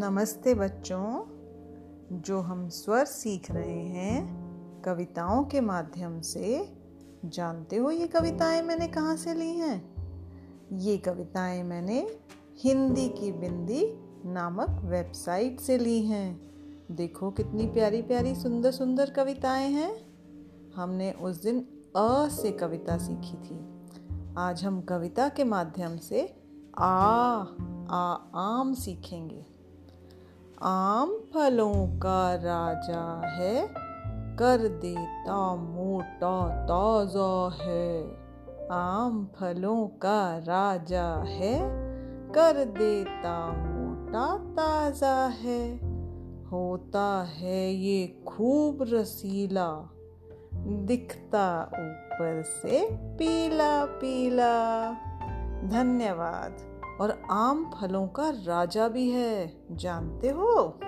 नमस्ते बच्चों, जो हम स्वर सीख रहे हैं, कविताओं के माध्यम से, जानते हो ये कविताएँ मैंने कहाँ से ली हैं? ये कविताएँ मैंने हिंदी की बिंदी नामक वेबसाइट से ली हैं। देखो कितनी प्यारी प्यारी सुंदर सुंदर कविताएँ हैं। हमने उस दिन अ से कविता सीखी थी। आज हम कविता के माध्यम से आ आ, आम सीखेंगे। आम फलों का राजा है, कर देता मोटा ताज़ा है। आम फलों का राजा है, कर देता मोटा ताज़ा है। होता है ये खूब रसीला, दिखता ऊपर से पीला पीला धन्यवाद। और आम फलों का राजा भी है। जानते हो?